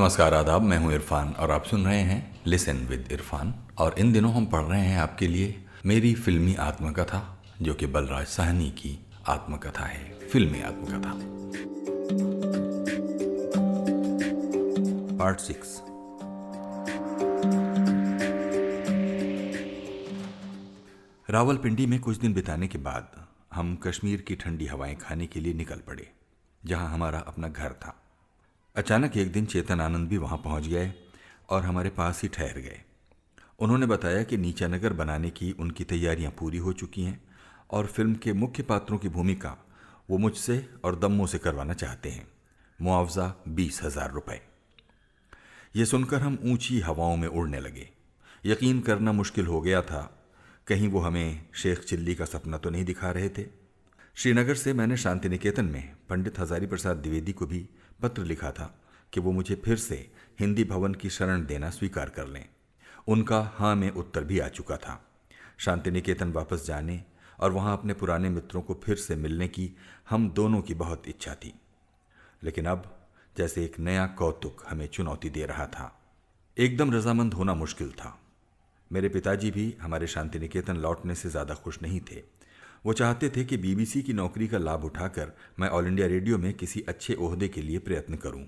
नमस्कार, आदाब, मैं हूँ इरफान और आप सुन रहे हैं लिसन विद इरफान। और इन दिनों हम पढ़ रहे हैं आपके लिए मेरी फिल्मी आत्मकथा, जो कि बलराज साहनी की आत्मकथा है, फिल्मी आत्मकथा। पार्ट सिक्स रावलपिंडी में कुछ दिन बिताने के बाद हम कश्मीर की ठंडी हवाएँ खाने के लिए निकल पड़े, जहाँ हमारा अपना घर था। अचानक एक दिन चेतन आनंद भी वहाँ पहुँच गए और हमारे पास ही ठहर गए। उन्होंने बताया कि नीचा नगर बनाने की उनकी तैयारियाँ पूरी हो चुकी हैं और फ़िल्म के मुख्य पात्रों की भूमिका वो मुझसे और दम्मों से करवाना चाहते हैं। मुआवजा बीस हज़ार रुपये ये सुनकर हम ऊँची हवाओं में उड़ने लगे। यकीन करना मुश्किल हो गया था। कहीं वो हमें शेख चिल्ली का सपना तो नहीं दिखा रहे थे। श्रीनगर से मैंने शांति निकेतन में पंडित हजारी प्रसाद द्विवेदी को भी पत्र लिखा था कि वो मुझे फिर से हिंदी भवन की शरण देना स्वीकार कर लें। उनका हाँ में उत्तर भी आ चुका था। शांति निकेतन वापस जाने और वहाँ अपने पुराने मित्रों को फिर से मिलने की हम दोनों की बहुत इच्छा थी। लेकिन अब जैसे एक नया कौतुक हमें चुनौती दे रहा था। एकदम रजामंद होना मुश्किल था। मेरे पिताजी भी हमारे शांति निकेतन लौटने से ज़्यादा खुश नहीं थे। वो चाहते थे कि बीबीसी की नौकरी का लाभ उठाकर मैं ऑल इंडिया रेडियो में किसी अच्छे ओहदे के लिए प्रयत्न करूँ।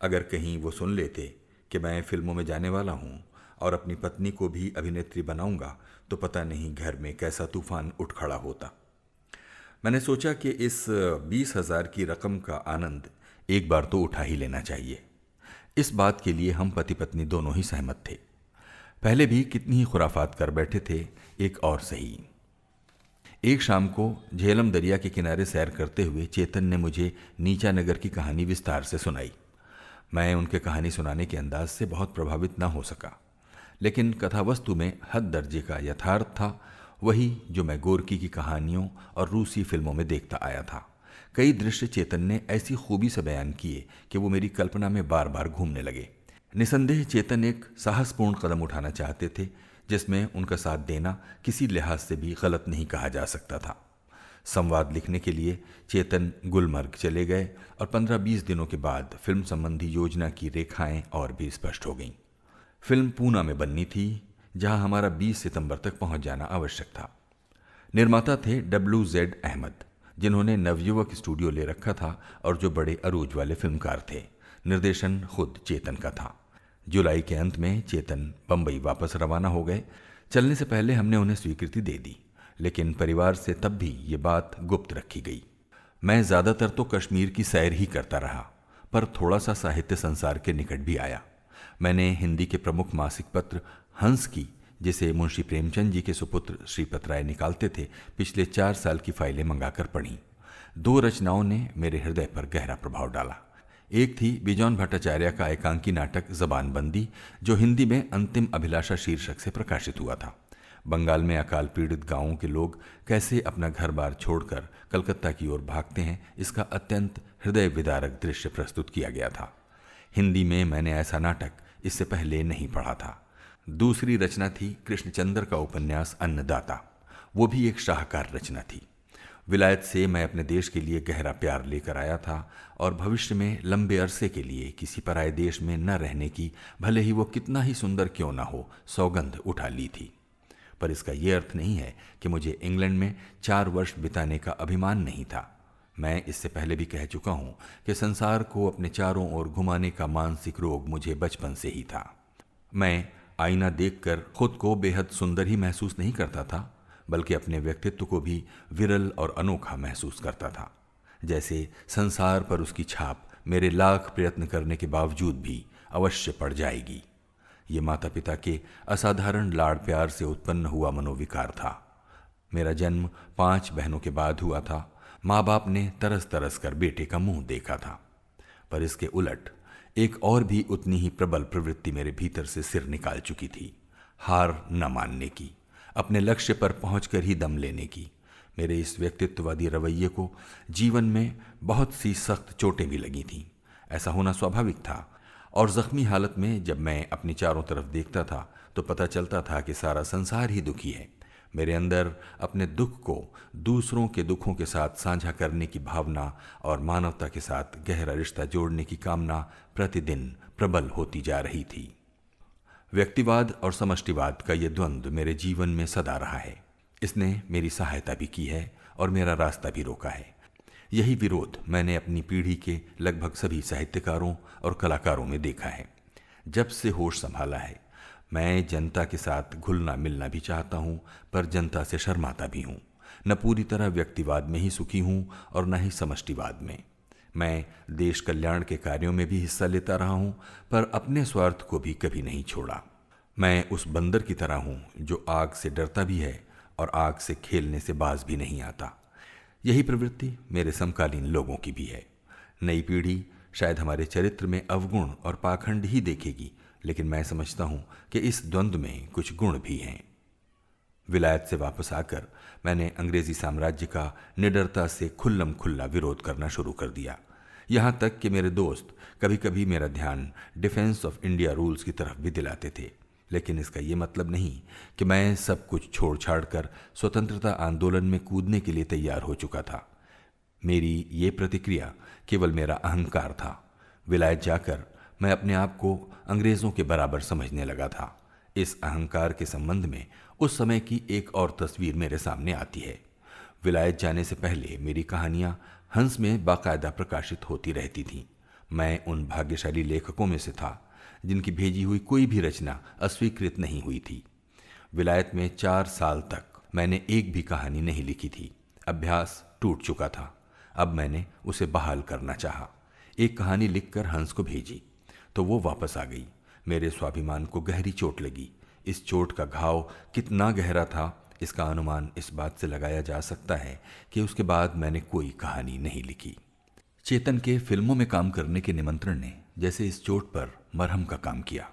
अगर कहीं वो सुन लेते कि मैं फ़िल्मों में जाने वाला हूँ और अपनी पत्नी को भी अभिनेत्री बनाऊँगा तो पता नहीं घर में कैसा तूफ़ान उठ खड़ा होता। मैंने सोचा कि इस बीस हज़ार की रकम का आनंद एक बार तो उठा ही लेना चाहिए। इस बात के लिए हम पति पत्नी दोनों ही सहमत थे। पहले भी कितनी ही खुराफात कर बैठे थे, एक और सही। एक शाम को झेलम दरिया के किनारे सैर करते हुए चेतन ने मुझे नीचा नगर की कहानी विस्तार से सुनाई। मैं उनके कहानी सुनाने के अंदाज से बहुत प्रभावित न हो सका। लेकिन कथा वस्तु में हद दर्जे का यथार्थ था, वही जो मैं गोरकी की कहानियों और रूसी फ़िल्मों में देखता आया था। कई दृश्य चेतन ने ऐसी खूबी से बयान किए कि वो मेरी कल्पना में बार बार घूमने लगे। निसंदेह चेतन एक साहसपूर्ण कदम उठाना चाहते थे जिसमें उनका साथ देना किसी लिहाज से भी गलत नहीं कहा जा सकता था। संवाद लिखने के लिए चेतन गुलमर्ग चले गए और पंद्रह बीस दिनों के बाद फ़िल्म संबंधी योजना की रेखाएँ और भी स्पष्ट हो गईं। फ़िल्म पूना में बननी थी, जहाँ हमारा 20 सितंबर तक पहुँच जाना आवश्यक था। निर्माता थे डब्ल्यू जेड अहमद, जिन्होंने नवयुवक स्टूडियो ले रखा था और जो बड़े अरूज वाले फिल्मकार थे। निर्देशन खुद चेतन का था। जुलाई के अंत में चेतन बंबई वापस रवाना हो गए। चलने से पहले हमने उन्हें स्वीकृति दे दी, लेकिन परिवार से तब भी ये बात गुप्त रखी गई। मैं ज़्यादातर तो कश्मीर की सैर ही करता रहा, पर थोड़ा सा साहित्य संसार के निकट भी आया। मैंने हिंदी के प्रमुख मासिक पत्र हंस की, जिसे मुंशी प्रेमचंद जी के सुपुत्र श्रीपत राय निकालते थे, पिछले चार साल की फाइलें मंगाकर पढ़ी। दो रचनाओं ने मेरे हृदय पर गहरा प्रभाव डाला। एक थी बिजौन भट्टाचार्य का एकांकी नाटक जबानबंदी, जो हिंदी में अंतिम अभिलाषा शीर्षक से प्रकाशित हुआ था। बंगाल में अकाल पीड़ित गाँवों के लोग कैसे अपना घर बार छोड़कर कलकत्ता की ओर भागते हैं, इसका अत्यंत हृदय विदारक दृश्य प्रस्तुत किया गया था। हिंदी में मैंने ऐसा नाटक इससे पहले नहीं पढ़ा था। दूसरी रचना थी कृष्णचंद्र का उपन्यास अन्नदाता। वो भी एक शाहकार रचना थी। विलायत से मैं अपने देश के लिए गहरा प्यार लेकर आया था और भविष्य में लंबे अरसे के लिए किसी पराए देश में न रहने की, भले ही वो कितना ही सुंदर क्यों ना हो, सौगंध उठा ली थी। पर इसका यह अर्थ नहीं है कि मुझे इंग्लैंड में चार वर्ष बिताने का अभिमान नहीं था। मैं इससे पहले भी कह चुका हूँ कि संसार को अपने चारों ओर घुमाने का मानसिक रोग मुझे बचपन से ही था। मैं आईना देखकर खुद को बेहद सुंदर ही महसूस नहीं करता था। बल्कि अपने व्यक्तित्व को भी विरल और अनोखा महसूस करता था। जैसे संसार पर उसकी छाप मेरे लाख प्रयत्न करने के बावजूद भी अवश्य पड़ जाएगी। ये माता पिता के असाधारण लाड़ प्यार से उत्पन्न हुआ मनोविकार था। मेरा जन्म पाँच बहनों के बाद हुआ था। माँ बाप ने तरस तरस कर बेटे का मुँह देखा था। पर इसके उलट एक और भी उतनी ही प्रबल प्रवृत्ति मेरे भीतर से सिर निकाल चुकी थी। हार न मानने की। अपने लक्ष्य पर पहुंचकर ही दम लेने की। मेरे इस व्यक्तित्ववादी रवैये को जीवन में बहुत सी सख्त चोटें भी लगी थीं। ऐसा होना स्वाभाविक था। और जख्मी हालत में जब मैं अपनी चारों तरफ़ देखता था तो पता चलता था कि सारा संसार ही दुखी है। मेरे अंदर अपने दुख को दूसरों के दुखों के साथ साझा करने की भावना और मानवता के साथ गहरा रिश्ता जोड़ने की कामना प्रतिदिन प्रबल होती जा रही थी। व्यक्तिवाद और समष्टिवाद का यह द्वंद्व मेरे जीवन में सदा रहा है। इसने मेरी सहायता भी की है और मेरा रास्ता भी रोका है। यही विरोध मैंने अपनी पीढ़ी के लगभग सभी साहित्यकारों और कलाकारों में देखा है। जब से होश संभाला है, मैं जनता के साथ घुलना मिलना भी चाहता हूँ, पर जनता से शर्माता भी हूँ। न पूरी तरह व्यक्तिवाद में ही सुखी हूँ और न ही समष्टिवाद में। मैं देश कल्याण के कार्यों में भी हिस्सा लेता रहा हूँ, पर अपने स्वार्थ को भी कभी नहीं छोड़ा। मैं उस बंदर की तरह हूँ, जो आग से डरता भी है और आग से खेलने से बाज भी नहीं आता। यही प्रवृत्ति मेरे समकालीन लोगों की भी है। नई पीढ़ी शायद हमारे चरित्र में अवगुण और पाखंड ही देखेगी, लेकिन मैं समझता हूँ कि इस द्वंद्व में कुछ गुण भी हैं। विलायत से वापस आकर मैंने अंग्रेज़ी साम्राज्य का निडरता से खुल्लम खुल्ला विरोध करना शुरू कर दिया। यहाँ तक कि मेरे दोस्त कभी कभी मेरा ध्यान डिफेंस ऑफ़ इंडिया रूल्स की तरफ़ भी दिलाते थे। लेकिन इसका यह मतलब नहीं कि मैं सब कुछ छोड़ छाड़ कर स्वतंत्रता आंदोलन में कूदने के लिए तैयार हो चुका था। मेरी ये प्रतिक्रिया केवल मेरा अहंकार था। विलायत जाकर मैं अपने आप को अंग्रेज़ों के बराबर समझने लगा था। इस अहंकार के संबंध में उस समय की एक और तस्वीर मेरे सामने आती है। विलायत जाने से पहले मेरी कहानियाँ हंस में बाकायदा प्रकाशित होती रहती थीं। मैं उन भाग्यशाली लेखकों में से था, जिनकी भेजी हुई कोई भी रचना अस्वीकृत नहीं हुई थी। विलायत में चार साल तक मैंने एक भी कहानी नहीं लिखी थी। अभ्यास टूट चुका था। अब मैंने उसे बहाल करना चाहा। एक कहानी लिखकर हंस को भेजी तो वो वापस आ गई। मेरे स्वाभिमान को गहरी चोट लगी। इस चोट का घाव कितना गहरा था इसका अनुमान इस बात से लगाया जा सकता है कि उसके बाद मैंने कोई कहानी नहीं लिखी। चेतन के फ़िल्मों में काम करने के निमंत्रण ने जैसे इस चोट पर मरहम का काम किया।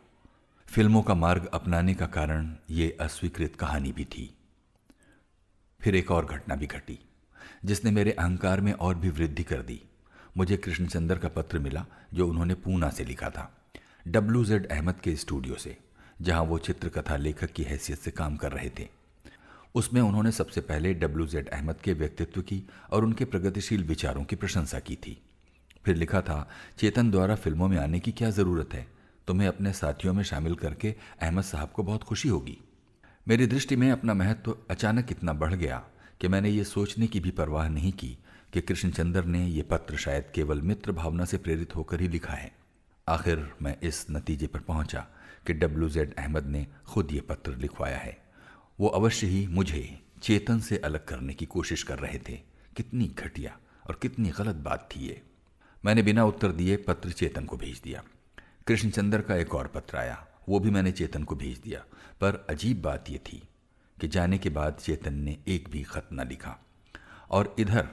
फ़िल्मों का मार्ग अपनाने का कारण ये अस्वीकृत कहानी भी थी। फिर एक और घटना भी घटी, जिसने मेरे अहंकार में और भी वृद्धि कर दी। मुझे कृष्णचंद्र का पत्र मिला, जो उन्होंने पूना से लिखा था, डब्ल्यू जेड अहमद के स्टूडियो से, जहाँ वो चित्रकथा लेखक की हैसियत से काम कर रहे थे। उसमें उन्होंने सबसे पहले डब्ल्यू जेड अहमद के व्यक्तित्व की और उनके प्रगतिशील विचारों की प्रशंसा की थी। फिर लिखा था, चेतन द्वारा फ़िल्मों में आने की क्या ज़रूरत है? तुम्हें अपने साथियों में शामिल करके अहमद साहब को बहुत खुशी होगी। मेरी दृष्टि में अपना महत्व अचानक इतना बढ़ गया कि मैंने ये सोचने की भी परवाह नहीं की कि कृष्णचंद्र ने यह पत्र शायद केवल मित्र भावना से प्रेरित होकर ही लिखा है। आखिर मैं इस नतीजे पर पहुँचा कि डब्ल्यू जेड अहमद ने खुद ये पत्र लिखवाया है। वो अवश्य ही मुझे चेतन से अलग करने की कोशिश कर रहे थे। कितनी घटिया और कितनी गलत बात थी ये। मैंने बिना उत्तर दिए पत्र चेतन को भेज दिया। कृष्णचंद्र का एक और पत्र आया, वो भी मैंने चेतन को भेज दिया। पर अजीब बात यह थी कि जाने के बाद चेतन ने एक भी खत न लिखा। और इधर,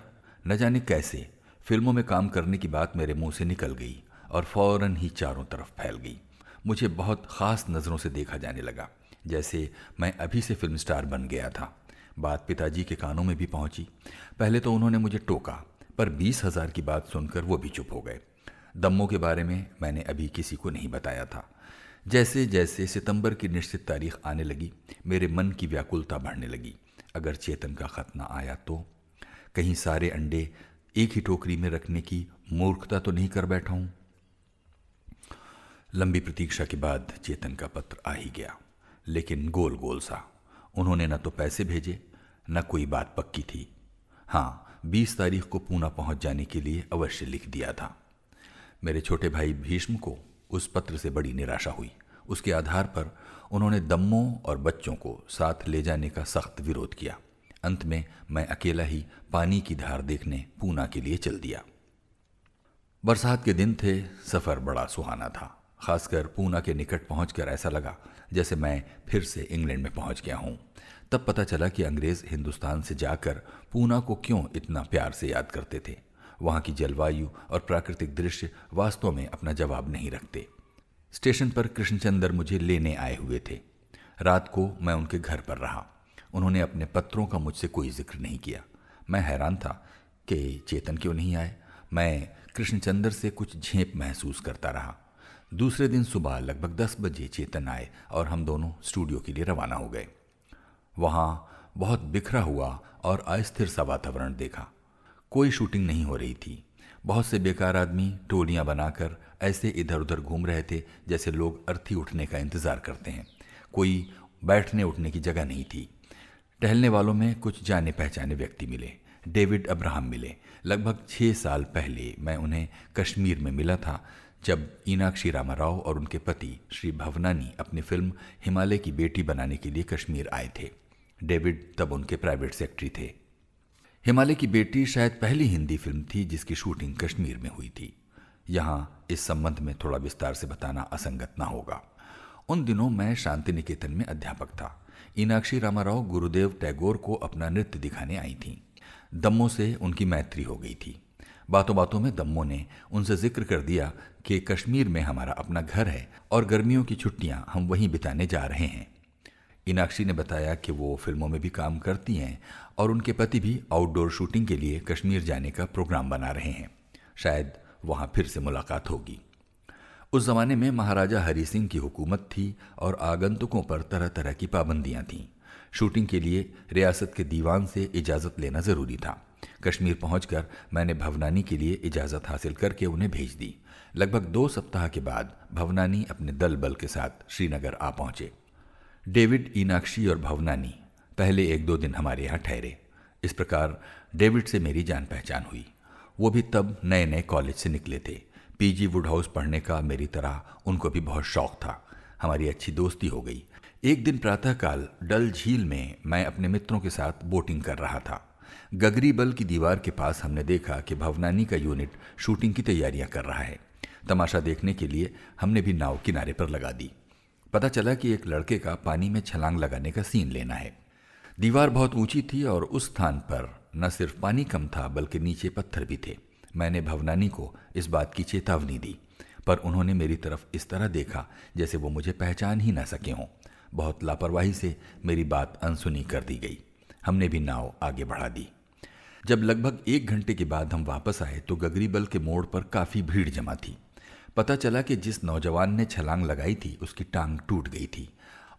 न जाने कैसे, फ़िल्मों में काम करने की बात मेरे मुँह से निकल गई और फ़ौरन ही चारों तरफ़ फैल गई। मुझे बहुत ख़ास नज़रों से देखा जाने लगा। जैसे मैं अभी से फ़िल्म स्टार बन गया था। बात पिताजी के कानों में भी पहुँची। पहले तो उन्होंने मुझे टोका, पर बीस हज़ार की बात सुनकर वो भी चुप हो गए। दम्मों के बारे में मैंने अभी किसी को नहीं बताया था। जैसे जैसे सितंबर की निश्चित तारीख आने लगी, मेरे मन की व्याकुलता बढ़ने लगी। अगर चेतन का खत ना आया तो? कहीं सारे अंडे एक ही टोकरी में रखने की मूर्खता तो नहीं कर बैठा हूँ? लंबी प्रतीक्षा के बाद चेतन का पत्र आ ही गया। लेकिन गोल गोल सा। उन्होंने न तो पैसे भेजे, न कोई बात पक्की थी। हाँ बीस तारीख को पूना पहुँच जाने के लिए अवश्य लिख दिया था। मेरे छोटे भाई भीष्म को उस पत्र से बड़ी निराशा हुई। उसके आधार पर उन्होंने दम्मों और बच्चों को साथ ले जाने का सख्त विरोध किया। अंत में मैं अकेला ही पानी की धार देखने पूना के लिए चल दिया। बरसात के दिन थे, सफ़र बड़ा सुहाना था। खासकर पूना के निकट पहुंचकर ऐसा लगा जैसे मैं फिर से इंग्लैंड में पहुँच गया हूँ। तब पता चला कि अंग्रेज़ हिंदुस्तान से जाकर पूना को क्यों इतना प्यार से याद करते थे। वहाँ की जलवायु और प्राकृतिक दृश्य वास्तव में अपना जवाब नहीं रखते। स्टेशन पर कृष्णचंद्र मुझे लेने आए हुए थे। रात को मैं उनके घर पर रहा। उन्होंने अपने पत्रों का मुझसे कोई ज़िक्र नहीं किया। मैं हैरान था कि चेतन क्यों नहीं आए। मैं कृष्णचंद्र से कुछ झेप महसूस करता रहा। दूसरे दिन सुबह लगभग दस बजे चेतन आए और हम दोनों स्टूडियो के लिए रवाना हो गए। वहाँ बहुत बिखरा हुआ और अस्थिर सा वातावरण देखा। कोई शूटिंग नहीं हो रही थी। बहुत से बेकार आदमी टोलियाँ बनाकर ऐसे इधर उधर घूम रहे थे जैसे लोग अर्थी उठने का इंतज़ार करते हैं। कोई बैठने उठने की जगह नहीं थी। टहलने वालों में कुछ जाने पहचाने व्यक्ति मिले। डेविड अब्राहम मिले। लगभग छः साल पहले मैं उन्हें कश्मीर में मिला था। जब ईनाक्षी रामाराव और उनके पति श्री भवनानी अपनी फ़िल्म हिमालय की बेटी बनाने के लिए कश्मीर आए थे। डेविड तब उनके प्राइवेट सेक्रेटरी थे। हिमालय की बेटी शायद पहली हिंदी फ़िल्म थी जिसकी शूटिंग कश्मीर में हुई थी। यहाँ इस संबंध में थोड़ा विस्तार से बताना असंगत ना होगा। उन दिनों मैं शांति निकेतन में अध्यापक था। इनाक्षी रामाराव गुरुदेव टैगोर को अपना नृत्य दिखाने आई थीं। दम्मो से उनकी मैत्री हो गई थी। बातों बातों में दम्मो ने उनसे ज़िक्र कर दिया कि कश्मीर में हमारा अपना घर है और गर्मियों की छुट्टियाँ हम वहीं बिताने जा रहे हैं। इनाक्षी ने बताया कि वो फ़िल्मों में भी काम करती हैं और उनके पति भी आउटडोर शूटिंग के लिए कश्मीर जाने का प्रोग्राम बना रहे हैं। शायद वहाँ फिर से मुलाकात होगी। उस जमाने में महाराजा हरि सिंह की हुकूमत थी और आगंतुकों पर तरह तरह की पाबंदियाँ थीं। शूटिंग के लिए रियासत के दीवान से इजाज़त लेना ज़रूरी था। कश्मीर पहुंचकर मैंने भवनानी के लिए इजाज़त हासिल करके उन्हें भेज दी। लगभग दो सप्ताह के बाद भवनानी अपने दल बल के साथ श्रीनगर आ पहुँचे। डेविड, ईनाक्षी और भवनानी पहले एक दो दिन हमारे यहाँ ठहरे। इस प्रकार डेविड से मेरी जान पहचान हुई। वो भी तब नए नए कॉलेज से निकले थे। पीजी वुड हाउस पढ़ने का मेरी तरह उनको भी बहुत शौक था। हमारी अच्छी दोस्ती हो गई। एक दिन प्रातःकाल डल झील में मैं अपने मित्रों के साथ बोटिंग कर रहा था। गगरी बल की दीवार के पास हमने देखा कि भवनानी का यूनिट शूटिंग की तैयारियाँ कर रहा है। तमाशा देखने के लिए हमने भी नाव किनारे पर लगा दी। पता चला कि एक लड़के का पानी में छलांग लगाने का सीन लेना है। दीवार बहुत ऊँची थी और उस स्थान पर न सिर्फ़ पानी कम था, बल्कि नीचे पत्थर भी थे। मैंने भवनानी को इस बात की चेतावनी दी, पर उन्होंने मेरी तरफ़ इस तरह देखा जैसे वो मुझे पहचान ही ना सके हों। बहुत लापरवाही से मेरी बात अनसुनी कर दी गई। हमने भी नाव आगे बढ़ा दी। जब लगभग एक घंटे के बाद हम वापस आए तो गगरीबल के मोड़ पर काफ़ी भीड़ जमा थी। पता चला कि जिस नौजवान ने छलांग लगाई थी, उसकी टांग टूट गई थी,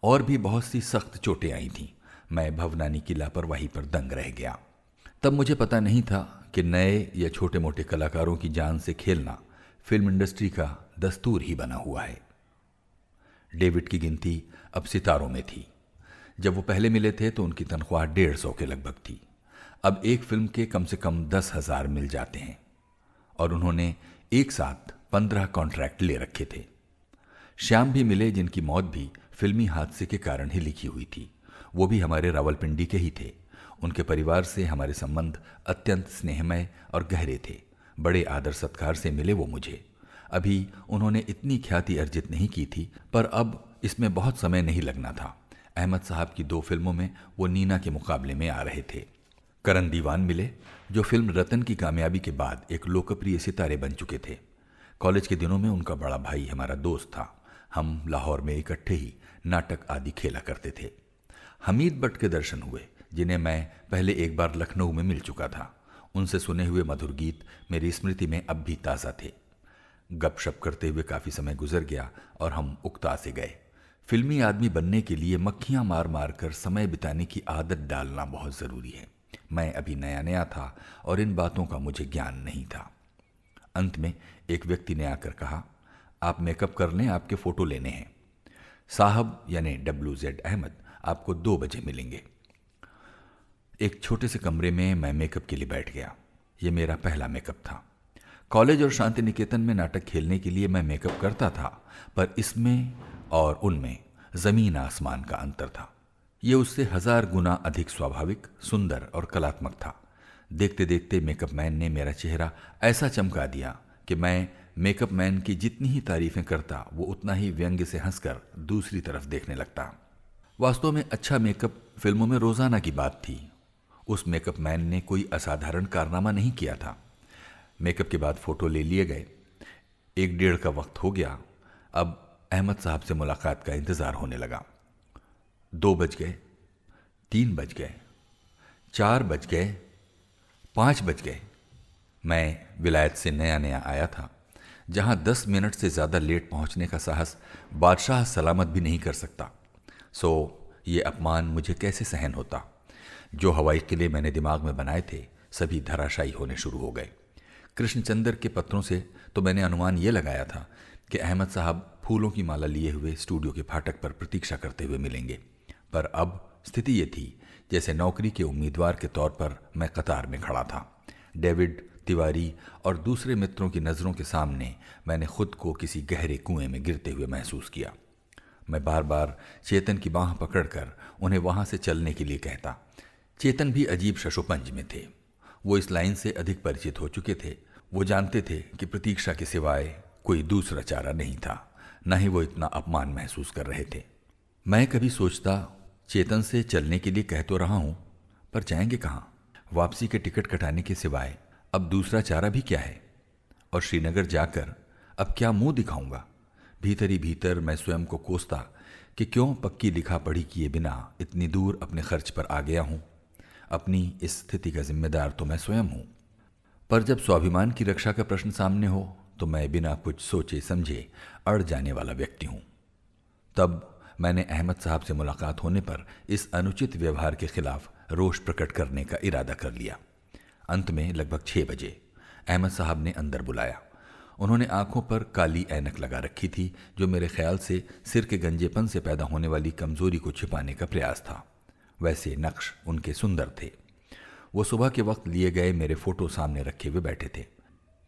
और भी बहुत सी सख्त चोटें आई थीं। मैं भवनानी की लापरवाही पर दंग रह गया। तब मुझे पता नहीं था कि नए या छोटे मोटे कलाकारों की जान से खेलना फ़िल्म इंडस्ट्री का दस्तूर ही बना हुआ है। डेविड की गिनती अब सितारों में थी। जब वो पहले मिले थे तो उनकी तनख्वाह डेढ़ सौ के लगभग थी। अब एक फ़िल्म के कम से कम दस हज़ार मिल जाते हैं। और उन्होंने एक साथ पंद्रह कॉन्ट्रैक्ट ले रखे थे। श्याम भी मिले, जिनकी मौत भी फिल्मी हादसे के कारण ही लिखी हुई थी। वो भी हमारे रावलपिंडी के ही थे। उनके परिवार से हमारे संबंध अत्यंत स्नेहमय और गहरे थे। बड़े आदर सत्कार से मिले वो मुझे। अभी उन्होंने इतनी ख्याति अर्जित नहीं की थी, पर अब इसमें बहुत समय नहीं लगना था। अहमद साहब की दो फ़िल्मों में वो नीना के मुकाबले में आ रहे थे। करण दीवान मिले, जो फ़िल्म रतन की कामयाबी के बाद एक लोकप्रिय सितारे बन चुके थे। कॉलेज के दिनों में उनका बड़ा भाई हमारा दोस्त था। हम लाहौर में इकट्ठे ही नाटक आदि खेला करते थे। हमीद भट्ट के दर्शन हुए, जिन्हें मैं पहले एक बार लखनऊ में मिल चुका था। उनसे सुने हुए मधुर गीत मेरी स्मृति में अब भी ताज़ा थे। गपशप करते हुए काफ़ी समय गुजर गया और हम उकता से गए। फिल्मी आदमी बनने के लिए मक्खियाँ मार मार कर समय बिताने की आदत डालना बहुत ज़रूरी है। मैं अभी नया नया था और इन बातों का मुझे ज्ञान नहीं था। अंत में एक व्यक्ति ने आकर कहा, आप मेकअप कर लें, आपके फ़ोटो लेने हैं। साहब यानी डब्ल्यू जेड अहमद, आपको दो बजे मिलेंगे। एक छोटे से कमरे में मैं मेकअप के लिए बैठ गया। ये मेरा पहला मेकअप था। कॉलेज और शांति निकेतन में नाटक खेलने के लिए मैं मेकअप करता था, पर इसमें और उनमें ज़मीन आसमान का अंतर था। ये उससे हज़ार गुना अधिक स्वाभाविक, सुंदर और कलात्मक था। देखते देखते मेकअप मैन ने मेरा चेहरा ऐसा चमका दिया कि मैं मेकअप मैन की जितनी ही तारीफें करता, वो उतना ही व्यंग्य से हंसकर दूसरी तरफ़ देखने लगता। वास्तव में अच्छा मेकअप फ़िल्मों में रोज़ाना की बात थी। उस मेकअप मैन ने कोई असाधारण कारनामा नहीं किया था। मेकअप के बाद फ़ोटो ले लिए गए। एक डेढ़ का वक्त हो गया। अब अहमद साहब से मुलाकात का इंतज़ार होने लगा। दो बज गए, तीन बज गए, चार बज गए, पाँच बज गए। मैं विलायत से नया नया आया था, जहाँ दस मिनट से ज़्यादा लेट पहुँचने का साहस बादशाह सलामत भी नहीं कर सकता। सो, ये अपमान मुझे कैसे सहन होता? जो हवाई किले मैंने दिमाग में बनाए थे, सभी धराशायी होने शुरू हो गए। कृष्णचंद्र के पत्रों से तो मैंने अनुमान ये लगाया था कि अहमद साहब फूलों की माला लिए हुए स्टूडियो के फाटक पर प्रतीक्षा करते हुए मिलेंगे। पर अब स्थिति ये थी, जैसे नौकरी के उम्मीदवार के तौर पर मैं कतार में खड़ा था। डेविड, तिवारी और दूसरे मित्रों की नज़रों के सामने मैंने खुद को किसी गहरे कुएँ में गिरते हुए महसूस किया। मैं बार बार चेतन की बाह पकड़कर उन्हें वहाँ से चलने के लिए कहता, चेतन भी अजीब शशोपंज में थे। वो इस लाइन से अधिक परिचित हो चुके थे। वो जानते थे कि प्रतीक्षा के सिवाय कोई दूसरा चारा नहीं था, न ही वो इतना अपमान महसूस कर रहे थे। मैं कभी सोचता चेतन से चलने के लिए कह तो रहा हूँ, पर जाएँगे कहाँ? वापसी के टिकट कटाने के सिवाय, अब दूसरा चारा भी क्या है? और श्रीनगर जाकर अब क्या मुँह दिखाऊँगा? भीतर ही भीतर मैं स्वयं को कोसता कि क्यों पक्की लिखा पढ़ी किए बिना इतनी दूर अपने खर्च पर आ गया हूँ। अपनी इस स्थिति का जिम्मेदार तो मैं स्वयं हूँ। पर जब स्वाभिमान की रक्षा का प्रश्न सामने हो तो मैं बिना कुछ सोचे समझे अड़ जाने वाला व्यक्ति हूँ। तब मैंने अहमद साहब से मुलाकात होने पर इस अनुचित व्यवहार के खिलाफ रोष प्रकट करने का इरादा कर लिया। अंत में लगभग छह बजे अहमद साहब ने अंदर बुलाया। उन्होंने आँखों पर काली ऐनक लगा रखी थी, जो मेरे ख्याल से सिर के गंजेपन से पैदा होने वाली कमज़ोरी को छिपाने का प्रयास था। वैसे नक्श उनके सुंदर थे। वो सुबह के वक्त लिए गए मेरे फ़ोटो सामने रखे हुए बैठे थे।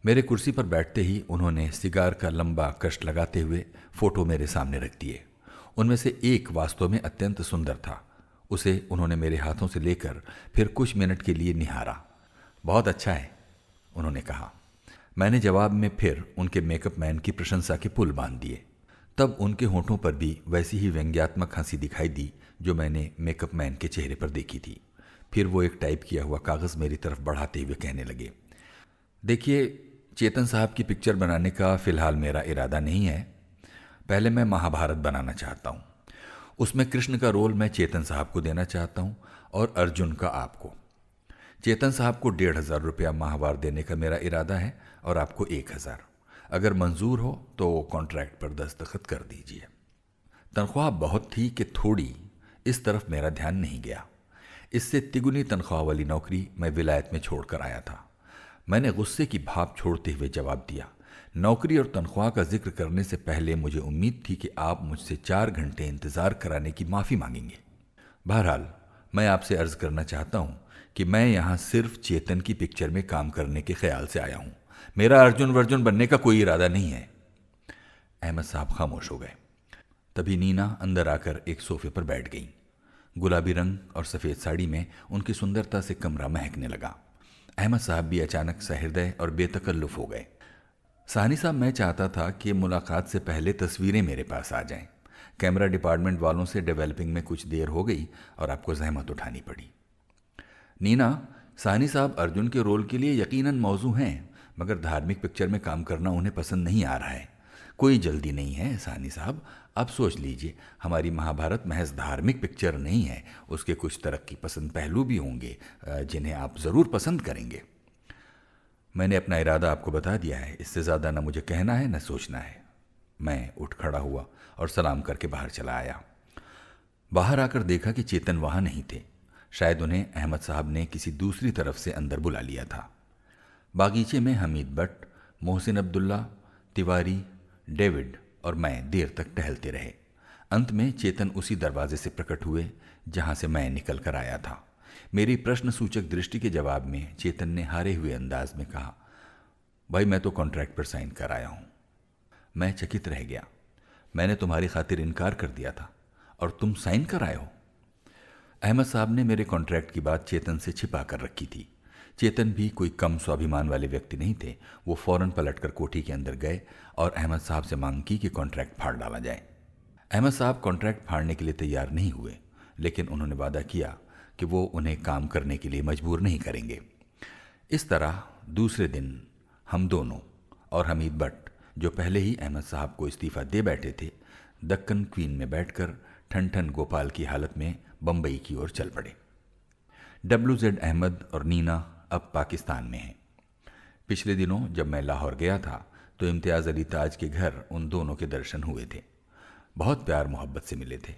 मेरे कुर्सी पर बैठते ही उन्होंने सिगार का लंबा कष्ट लगाते हुए फ़ोटो मेरे सामने रख दिए। उनमें से एक वास्तव में अत्यंत सुंदर था। उसे उन्होंने मेरे हाथों से लेकर फिर कुछ मिनट के लिए निहारा। बहुत अच्छा है, उन्होंने कहा। मैंने जवाब में फिर उनके मेकअप मैन की प्रशंसा के पुल बाँध दिए। तब उनके होठों पर भी वैसी ही व्यंग्यात्मक हँसी दिखाई दी जो मैंने मेकअप मैन के चेहरे पर देखी थी। फिर वो एक टाइप किया हुआ कागज़ मेरी तरफ़ बढ़ाते हुए कहने लगे, देखिए, चेतन साहब की पिक्चर बनाने का फ़िलहाल मेरा इरादा नहीं है। पहले मैं महाभारत बनाना चाहता हूँ। उसमें कृष्ण का रोल मैं चेतन साहब को देना चाहता हूँ और अर्जुन का आपको। चेतन साहब को डेढ़ हज़ार रुपया माहवार देने का मेरा इरादा है और आपको एक हज़ार। अगर मंजूर हो तो कॉन्ट्रैक्ट पर दस्तखत कर दीजिए। तनख्वाह बहुत थी कि थोड़ी, इस तरफ़ मेरा ध्यान नहीं गया। इससे तिगुनी तनख्वाह वाली नौकरी मैं विलायत में छोड़कर आया था। मैंने गुस्से की भाप छोड़ते हुए जवाब दिया नौकरी और तनख्वाह का ज़िक्र करने से पहले मुझे उम्मीद थी कि आप मुझसे चार घंटे इंतज़ार कराने की माफ़ी मांगेंगे। बहरहाल, मैं आपसे अर्ज़ करना चाहता हूँ कि मैं यहाँ सिर्फ़ चेतन की पिक्चर में काम करने के ख्याल से आया हूँ। मेरा अर्जुन वर्जुन बनने का कोई इरादा नहीं है। अहमद साहब खामोश हो गए। तभी नीना अंदर आकर एक सोफे पर बैठ गई। गुलाबी रंग और सफ़ेद साड़ी में उनकी सुंदरता से कमरा महकने लगा। अहमद साहब भी अचानक सहृदय और बेतकल्लुफ हो गए। साहनी साहब, मैं चाहता था कि मुलाकात से पहले तस्वीरें मेरे पास आ जाएँ। कैमरा डिपार्टमेंट वालों से डेवलपिंग में कुछ देर हो गई और आपको जहमत उठानी पड़ी। नीना साहनी साहब अर्जुन के रोल के लिए यकीनन मौजू हैं, मगर धार्मिक पिक्चर में काम करना उन्हें पसंद नहीं आ रहा है। कोई जल्दी नहीं है, सानी साहब। अब सोच लीजिए, हमारी महाभारत महज धार्मिक पिक्चर नहीं है, उसके कुछ तरक्की पसंद पहलू भी होंगे जिन्हें आप ज़रूर पसंद करेंगे। मैंने अपना इरादा आपको बता दिया है। इससे ज़्यादा न मुझे कहना है, न सोचना है। मैं उठ खड़ा हुआ और सलाम करके बाहर चला आया। बाहर आकर देखा कि चेतन वहाँ नहीं थे। शायद उन्हें अहमद साहब ने किसी दूसरी तरफ़ से अंदर बुला लिया था। बागीचे में हमीद भट्ट, मोहसिन अब्दुल्ला, तिवारी, डेविड और मैं देर तक टहलते रहे। अंत में चेतन उसी दरवाजे से प्रकट हुए, जहाँ से मैं निकल कर आया था। मेरी प्रश्न सूचक दृष्टि के जवाब में चेतन ने हारे हुए अंदाज में कहा, भाई, मैं तो कॉन्ट्रैक्ट पर साइन कर आया हूँ। मैं चकित रह गया। मैंने तुम्हारी खातिर इनकार कर दिया था और तुम साइन कर आए हो। अहमद साहब ने मेरे कॉन्ट्रैक्ट की बात चेतन से छिपा कर रखी थी। चेतन भी कोई कम स्वाभिमान वाले व्यक्ति नहीं थे। वो फ़ौरन पलटकर कोठी के अंदर गए और अहमद साहब से मांग की कि कॉन्ट्रैक्ट फाड़ डाला जाए। अहमद साहब कॉन्ट्रैक्ट फाड़ने के लिए तैयार नहीं हुए, लेकिन उन्होंने वादा किया कि वो उन्हें काम करने के लिए मजबूर नहीं करेंगे। इस तरह दूसरे दिन हम दोनों और हमीद भट्ट, जो पहले ही अहमद साहब को इस्तीफा दे बैठे थे, दक्कन क्वीन में बैठकर ठन ठन गोपाल की हालत में बम्बई की ओर चल पड़े। डब्ल्यू जेड अहमद और नीना अब पाकिस्तान में हैं। पिछले दिनों जब मैं लाहौर गया था तो इम्तियाज़ अली ताज के घर उन दोनों के दर्शन हुए थे। बहुत प्यार मोहब्बत से मिले थे।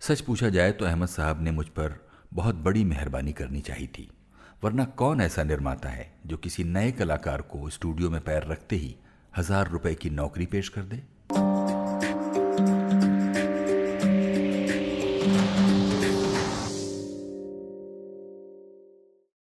सच पूछा जाए तो अहमद साहब ने मुझ पर बहुत बड़ी मेहरबानी करनी चाहिए थी, वरना कौन ऐसा निर्माता है जो किसी नए कलाकार को स्टूडियो में पैर रखते ही हज़ार रुपए की नौकरी पेश कर दे?